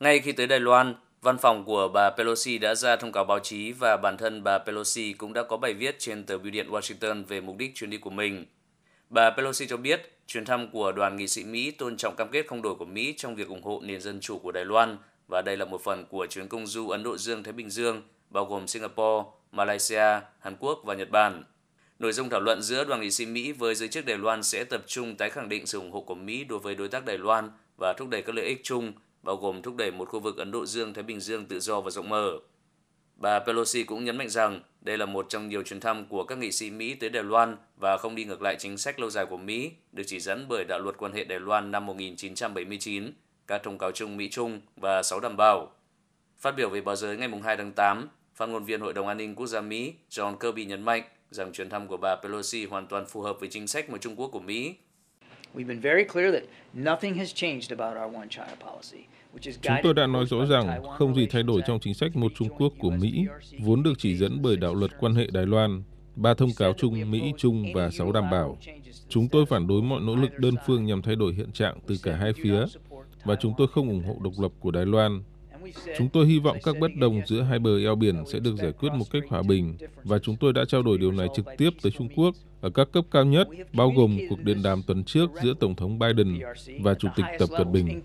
Ngay khi tới Đài Loan, văn phòng của bà Pelosi đã ra thông cáo báo chí và bản thân bà Pelosi cũng đã có bài viết trên tờ Bưu điện Washington về mục đích chuyến đi của mình. Bà Pelosi cho biết chuyến thăm của đoàn nghị sĩ Mỹ tôn trọng cam kết không đổi của Mỹ trong việc ủng hộ nền dân chủ của Đài Loan và đây là một phần của chuyến công du Ấn Độ Dương-Thái Bình Dương bao gồm Singapore, Malaysia, Hàn Quốc và Nhật Bản. Nội dung thảo luận giữa đoàn nghị sĩ Mỹ với giới chức Đài Loan sẽ tập trung tái khẳng định sự ủng hộ của Mỹ đối với đối tác Đài Loan và thúc đẩy các lợi ích chung, bao gồm thúc đẩy một khu vực Ấn Độ Dương-Thái Bình Dương tự do và rộng mở. Bà Pelosi cũng nhấn mạnh rằng đây là một trong nhiều chuyến thăm của các nghị sĩ Mỹ tới Đài Loan và không đi ngược lại chính sách lâu dài của Mỹ, được chỉ dẫn bởi đạo luật quan hệ Đài Loan năm 1979, các thông cáo chung Mỹ-Trung và sáu đảm bảo. Phát biểu về báo giới ngày 2 tháng 8, phát ngôn viên Hội đồng An ninh Quốc gia Mỹ John Kirby nhấn mạnh rằng chuyến thăm của bà Pelosi hoàn toàn phù hợp với chính sách một Trung Quốc của Mỹ. Chúng tôi đã nói rõ ràng không gì thay đổi trong chính sách một Trung Quốc của Mỹ, vốn được chỉ dẫn bởi đạo luật quan hệ Đài Loan, ba thông cáo chung Mỹ-Trung và sáu đảm bảo. Chúng tôi phản đối mọi nỗ lực đơn phương nhằm thay đổi hiện trạng từ cả hai phía, và chúng tôi không ủng hộ độc lập của Đài Loan. Chúng tôi hy vọng các bất đồng giữa hai bờ eo biển sẽ được giải quyết một cách hòa bình và chúng tôi đã trao đổi điều này trực tiếp tới Trung Quốc ở các cấp cao nhất, bao gồm cuộc điện đàm tuần trước giữa Tổng thống Biden và Chủ tịch Tập Cận Bình.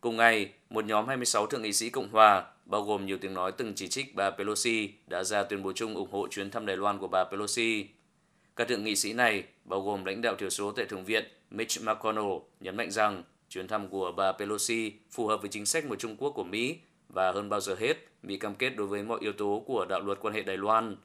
Cùng ngày, một nhóm 26 thượng nghị sĩ Cộng hòa, bao gồm nhiều tiếng nói từng chỉ trích bà Pelosi, đã ra tuyên bố chung ủng hộ chuyến thăm Đài Loan của bà Pelosi. Các thượng nghị sĩ này, bao gồm lãnh đạo thiểu số tại Thượng viện Mitch McConnell, nhấn mạnh rằng chuyến thăm của bà Pelosi phù hợp với chính sách một Trung Quốc của Mỹ và hơn bao giờ hết, Mỹ cam kết đối với mọi yếu tố của đạo luật quan hệ Đài Loan.